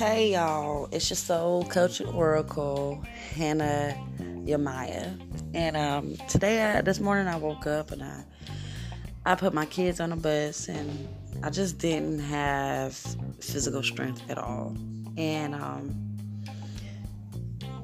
Hey y'all, it's your soul coach Oracle, Hannah Yamaya. And um, today, I, this morning, I woke up and I, I put my kids on a bus and I just didn't have physical strength at all. And um,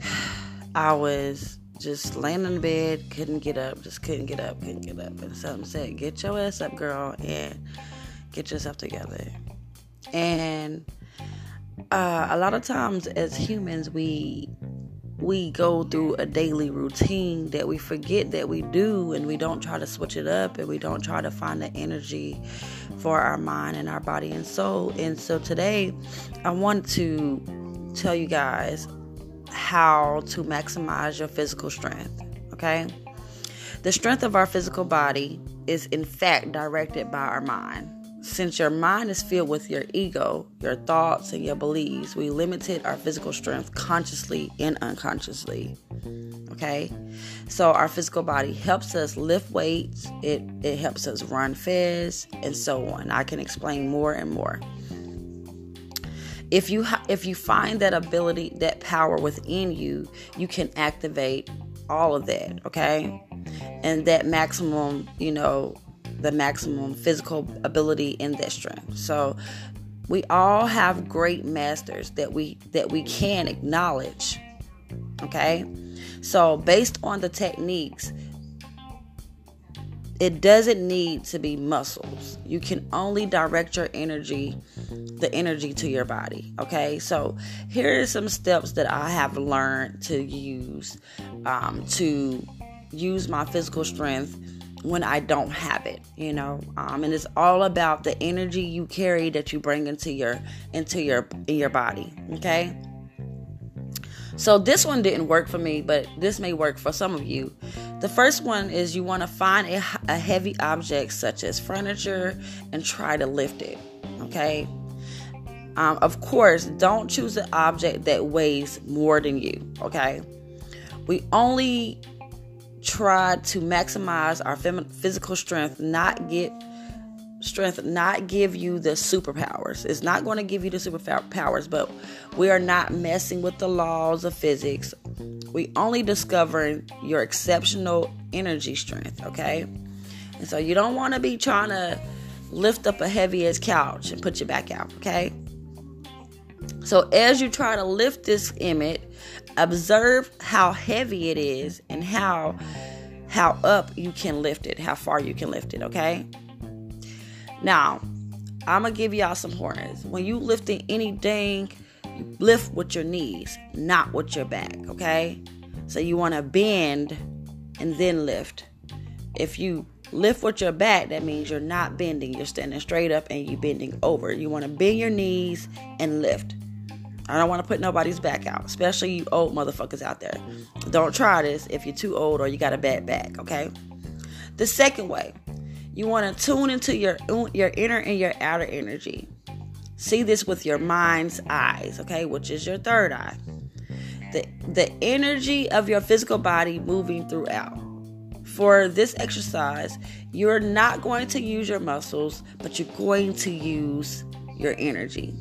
I was just laying in bed, couldn't get up, just couldn't get up, couldn't get up. And something said, Get your ass up, girl, and get yourself together. And uh, a lot of times as humans we we go through a daily routine that we forget that we do and we don't try to switch it up and we don't try to find the energy for our mind and our body and soul. And so today i want to tell you guys how to maximize your physical strength okay? The strength of our physical body is in fact directed by our mind since your mind is filled with your ego, your thoughts, and your beliefs, we limited our physical strength consciously and unconsciously. Okay? So our physical body helps us lift weights, it, it helps us run fast, and so on. I can explain more and more. If you ha- if you find that ability, that power within you, you can activate all of that, okay? And that maximum, you know, the maximum physical ability in that strength. So we all have great masters that we that we can acknowledge. Okay? So based on the techniques, it doesn't need to be muscles. You can only direct your energy, the energy to your body. Okay, so here are some steps that I have learned to use um, to use my physical strength when I don't have it, you know. Um, and it's all about the energy you carry that you bring into your into your your body. Okay. So this one didn't work for me, but this may work for some of you. The first one is you want to find a, a heavy object such as furniture and try to lift it. Okay. Um, of course, don't choose an object that weighs more than you. Okay. We only try to maximize our fem- physical strength, not get strength, not give you the superpowers. It's not going to give you the superpowers, but we are not messing with the laws of physics. We only discovering your exceptional energy strength, okay? And so you don't want to be trying to lift up a heavy as couch and put your back out, okay? So as you try to lift this image, observe how heavy it is and how how up you can lift it, how far you can lift it, okay? Now, I'm gonna give y'all some pointers. When you lifting anything, lift with your knees, not with your back, okay? So you wanna bend and then lift. If you lift with your back, that means you're not bending, you're standing straight up and you're bending over. You wanna bend your knees and lift. I don't want to put nobody's back out, especially you old motherfuckers out there. Don't try this if you're too old or you got a bad back, okay? The second way, you want to tune into your your inner and your outer energy. See this with your mind's eyes, okay, which is your third eye. The the energy of your physical body moving throughout. For this exercise, you're not going to use your muscles, but you're going to use your energy.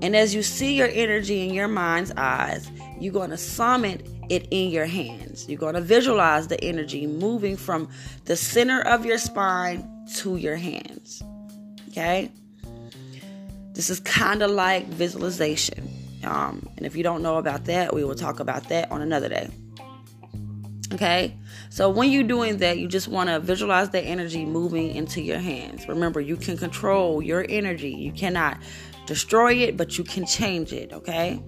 And as you see your energy in your mind's eyes, you're going to summon it in your hands. You're going to visualize the energy moving from the center of your spine to your hands. Okay? This is kind of like visualization. Um, and if you don't know about that, we will talk about that on another day. Okay? So when you're doing that, you just want to visualize the energy moving into your hands. Remember, you can control your energy. You cannot destroy it, but you can change it, okay?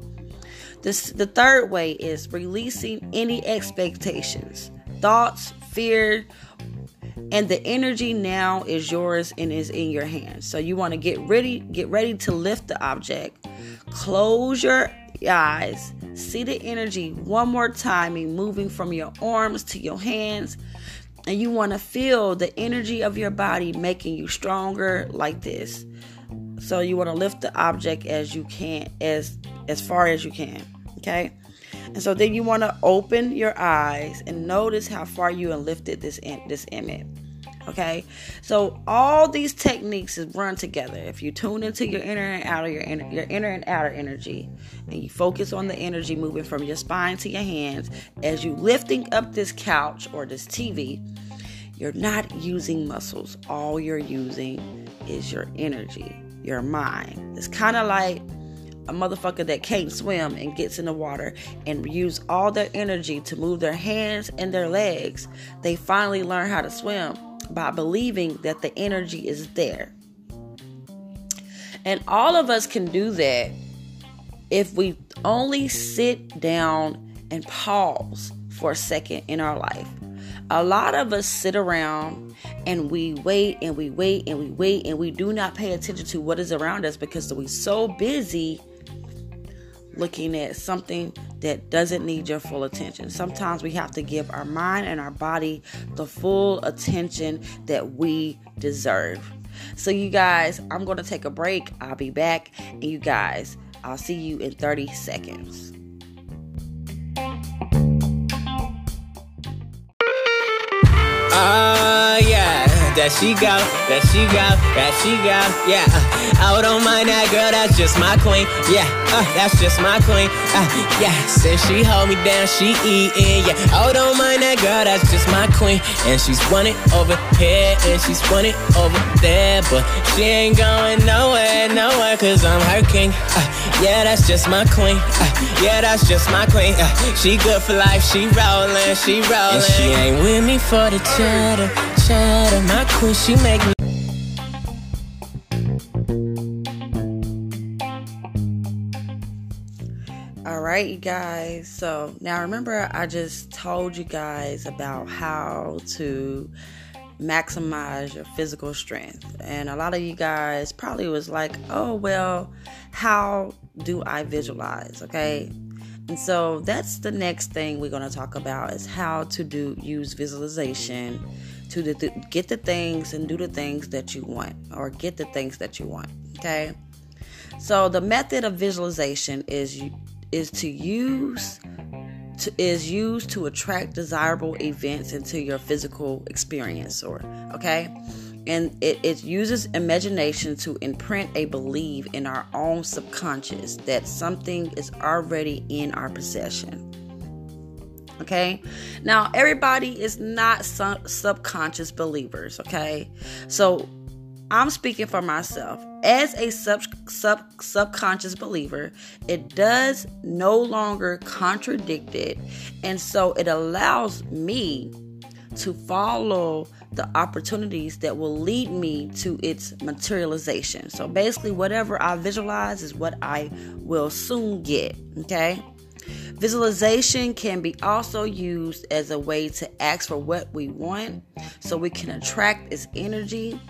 This the third way is releasing any expectations, thoughts, fear, and the energy now is yours and is in your hands. So you want to get ready, get ready to lift the object. Close your eyes. See the energy one more time, and moving from your arms to your hands. And you want to feel the energy of your body making you stronger like this. So you want to lift the object as you can, as as far as you can. Okay. And so then you want to open your eyes and notice how far you have lifted this in, this image. Okay, so all these techniques is run together. If you tune into your inner and outer, your inner, your inner and outer energy, and you focus on the energy moving from your spine to your hands as you lifting up this couch or this TV, you're not using muscles. All you're using is your energy, your mind. It's kind of like a motherfucker that can't swim and gets in the water and use all their energy to move their hands and their legs. They finally learn how to swim by believing that the energy is there. And all of us can do that if we only sit down and pause for a second in our life. A lot of us sit around and we wait and we wait and we wait and we do not pay attention to what is around us because we're so busy looking at something that doesn't need your full attention. Sometimes we have to give our mind and our body the full attention that we deserve. So, you guys, I'm going to take a break. I'll be back. And you guys, I'll see you in 30 seconds. Uh, yeah, that she go, that she go, that she go, yeah. I don't mind that girl, that's just my queen, yeah. Uh, that's just my queen, uh, yeah. Since she hold me down, she eatin', yeah. I don't mind that girl, that's just my queen, and she's running over here, and she's running over there, but she ain't going nowhere, nowhere, cause I'm her king. Uh, yeah, that's just my queen, uh, yeah, that's just my queen. Uh, she good for life, she rollin', she rollin', and she ain't with me for the chatter, chatter. My queen, she make me. Right, you guys. So now remember, I just told you guys about how to maximize your physical strength. And a lot of you guys probably was like, oh, well, how do I visualize? Okay. And so that's the next thing we're going to talk about is how to do use visualization to the, get the things and do the things that you want or get the things that you want. Okay. So the method of visualization is is to use to, is used to attract desirable events into your physical experience or okay? And it, it uses imagination to imprint a belief in our own subconscious that something is already in our possession okay? Now everybody is not sub- subconscious believers okay? So I'm speaking for myself. As a sub, sub, subconscious believer, it does no longer contradict it. And so it allows me to follow the opportunities that will lead me to its materialization. So basically, whatever I visualize is what I will soon get. Okay. Visualization can be also used as a way to ask for what we want so we can attract its energy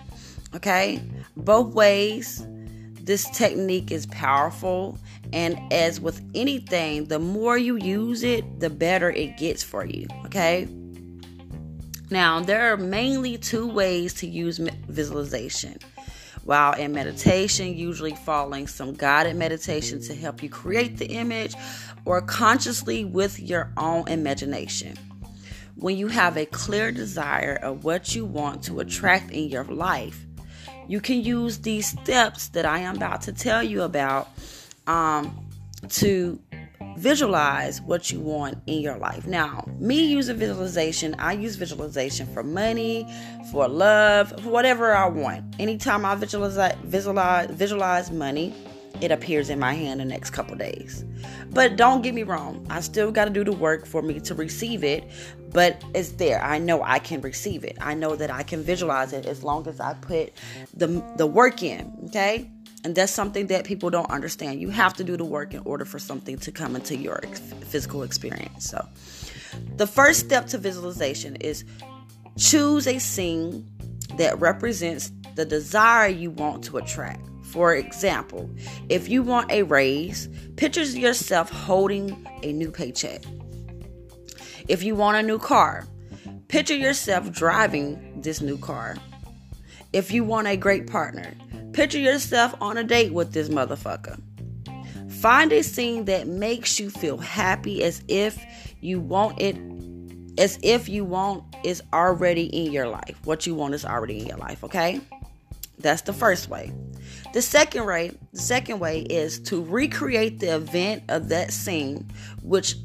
Okay, both ways, this technique is powerful, and as with anything, the more you use it, the better it gets for you. Okay, now there are mainly two ways to use visualization. While in meditation, usually following some guided meditation to help you create the image, or consciously with your own imagination when you have a clear desire of what you want to attract in your life, you can use these steps that I am about to tell you about um, to visualize what you want in your life. Now, me using visualization, I use visualization for money, for love, for whatever I want. Anytime I visualize visualize visualize money, it appears in my hand the next couple days. But don't get me wrong, I still got to do the work for me to receive it, but it's there. I know I can receive it. I know that I can visualize it as long as I put the the work in, okay? And that's something that people don't understand. You have to do the work in order for something to come into your physical experience. So, the first step to visualization is choose a scene that represents the desire you want to attract. For example, if you want a raise, picture yourself holding a new paycheck. If you want a new car, picture yourself driving this new car. If you want a great partner, picture yourself on a date with this motherfucker. Find a scene that makes you feel happy as if you want it as if you want is already in your life. What you want is already in your life, okay? That's the first way. The second way, the second way is to recreate the event of that scene, which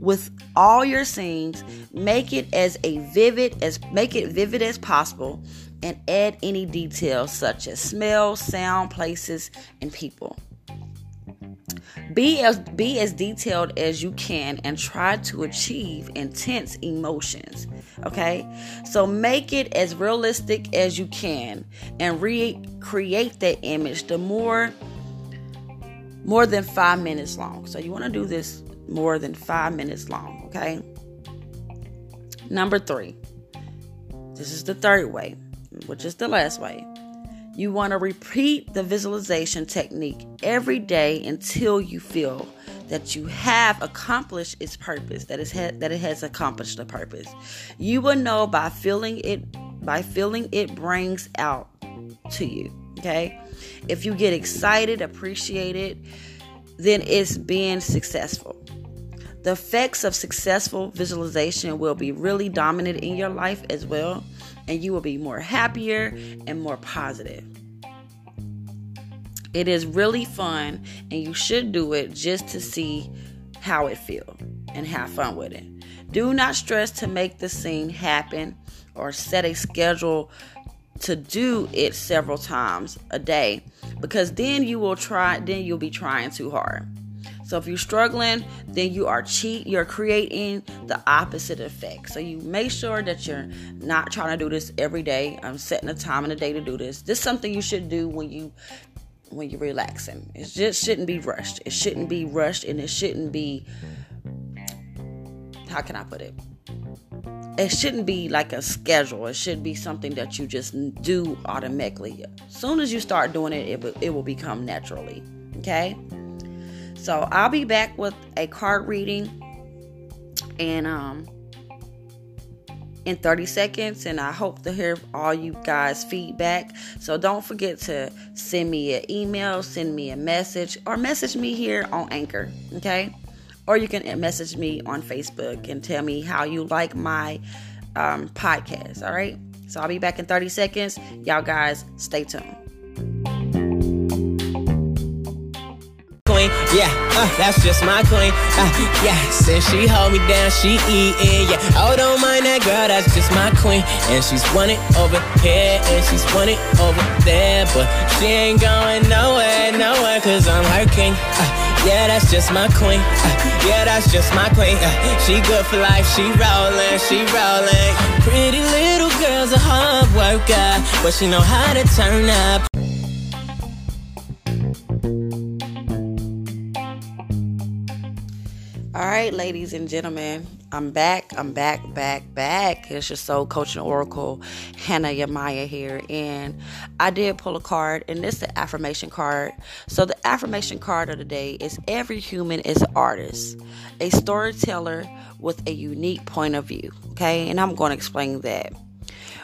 with all your scenes, make it as a vivid as make it vivid as possible and add any details such as smell, sound, places, and people. Be as be as detailed as you can and try to achieve intense emotions. Okay? So make it as realistic as you can and recreate that image the more more than 5 minutes long. So you want to do this more than 5 minutes long, okay? Number 3. This is the third way, which is the last way. You want to repeat the visualization technique every day until you feel that you have accomplished its purpose, that, it's ha- that it has accomplished the purpose. You will know by feeling it by feeling it brings out to you. Okay? If you get excited, appreciate it, then it's being successful. The effects of successful visualization will be really dominant in your life as well and you will be more happier and more positive. It is really fun and you should do it just to see how it feels and have fun with it. Do not stress to make the scene happen or set a schedule to do it several times a day because then you will try then you'll be trying too hard. So if you're struggling, then you are cheat, you're creating the opposite effect. So you make sure that you're not trying to do this every day. I'm setting a time in the day to do this. This is something you should do when you when you're relaxing. It just shouldn't be rushed. It shouldn't be rushed and it shouldn't be how can I put it? It shouldn't be like a schedule. It should be something that you just do automatically. As soon as you start doing it, it will, it will become naturally. Okay? So I'll be back with a card reading and um in 30 seconds and I hope to hear all you guys feedback. So don't forget to send me an email, send me a message or message me here on Anchor, okay? Or you can message me on Facebook and tell me how you like my um, podcast, all right? So I'll be back in 30 seconds. Y'all guys, stay tuned. Yeah, uh, that's just my queen. Uh, yeah, since she hold me down, she eating. Yeah, oh, don't mind that girl, that's just my queen. And she's won it over here, and she's won it over there. But she ain't going nowhere, nowhere, cause I'm her king. Uh, yeah, that's just my queen. Uh, yeah, that's just my queen. Uh, she good for life, she rollin', she rollin'. Pretty little girl's a hard worker, but she know how to turn up. Right, ladies and gentlemen, I'm back. I'm back, back, back. It's your soul coach and oracle, Hannah Yamaya here. And I did pull a card, and this is the affirmation card. So, the affirmation card of the day is every human is an artist, a storyteller with a unique point of view. Okay, and I'm going to explain that.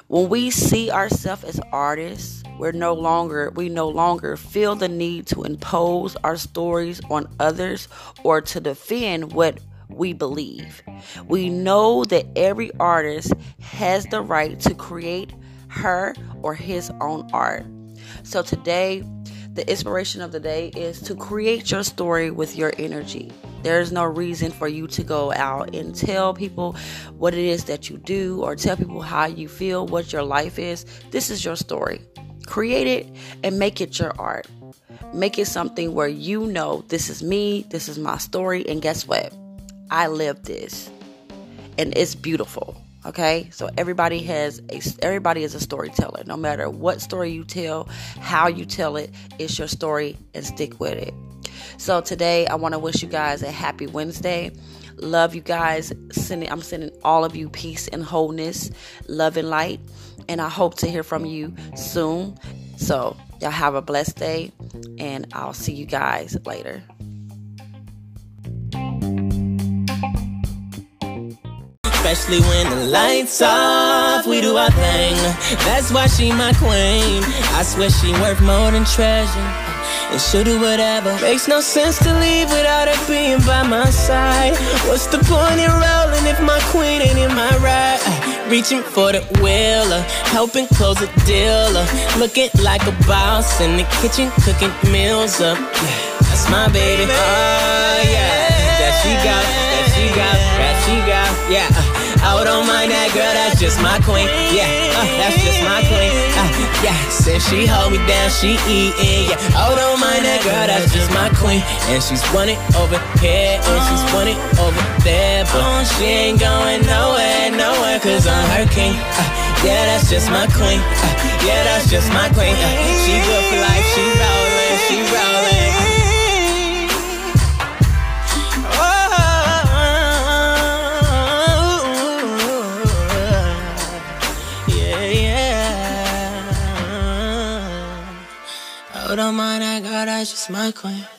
When we see ourselves as artists, we're no longer we no longer feel the need to impose our stories on others or to defend what we believe. We know that every artist has the right to create her or his own art. So today, the inspiration of the day is to create your story with your energy. There's no reason for you to go out and tell people what it is that you do or tell people how you feel, what your life is. This is your story. Create it and make it your art. Make it something where you know this is me, this is my story, and guess what? I live this. And it's beautiful. Okay? So everybody has a everybody is a storyteller. No matter what story you tell, how you tell it, it's your story and stick with it. So today I want to wish you guys a happy Wednesday. Love you guys. Sending I'm sending all of you peace and wholeness, love and light and I hope to hear from you soon. So, y'all have a blessed day, and I'll see you guys later. Especially when the lights off, we do our thing. That's why she my queen. I swear she worth more than treasure. and she'll do whatever. Makes no sense to leave without her being by my side. What's the point in rolling if my queen ain't in my ride? Reaching for the wheeler, helping close the dealer. Looking like a boss in the kitchen, cooking meals up. Yeah, that's my baby. Oh, yeah. That she got, that she got, that she got. Yeah. Oh, don't mind that girl, that's just my queen. Yeah, uh, that's just my queen. Uh, yeah, since she hold me down, she eatin'. Yeah, oh, don't mind that girl, that's just my queen. And she's running over here, and she's running over there. But she ain't going nowhere, nowhere, cause I'm her king. Uh, yeah, that's just my queen. Uh, yeah, that's just my queen. Uh, she good for life, she rollin', she rollin'. Don't mind that girl, that's just my queen.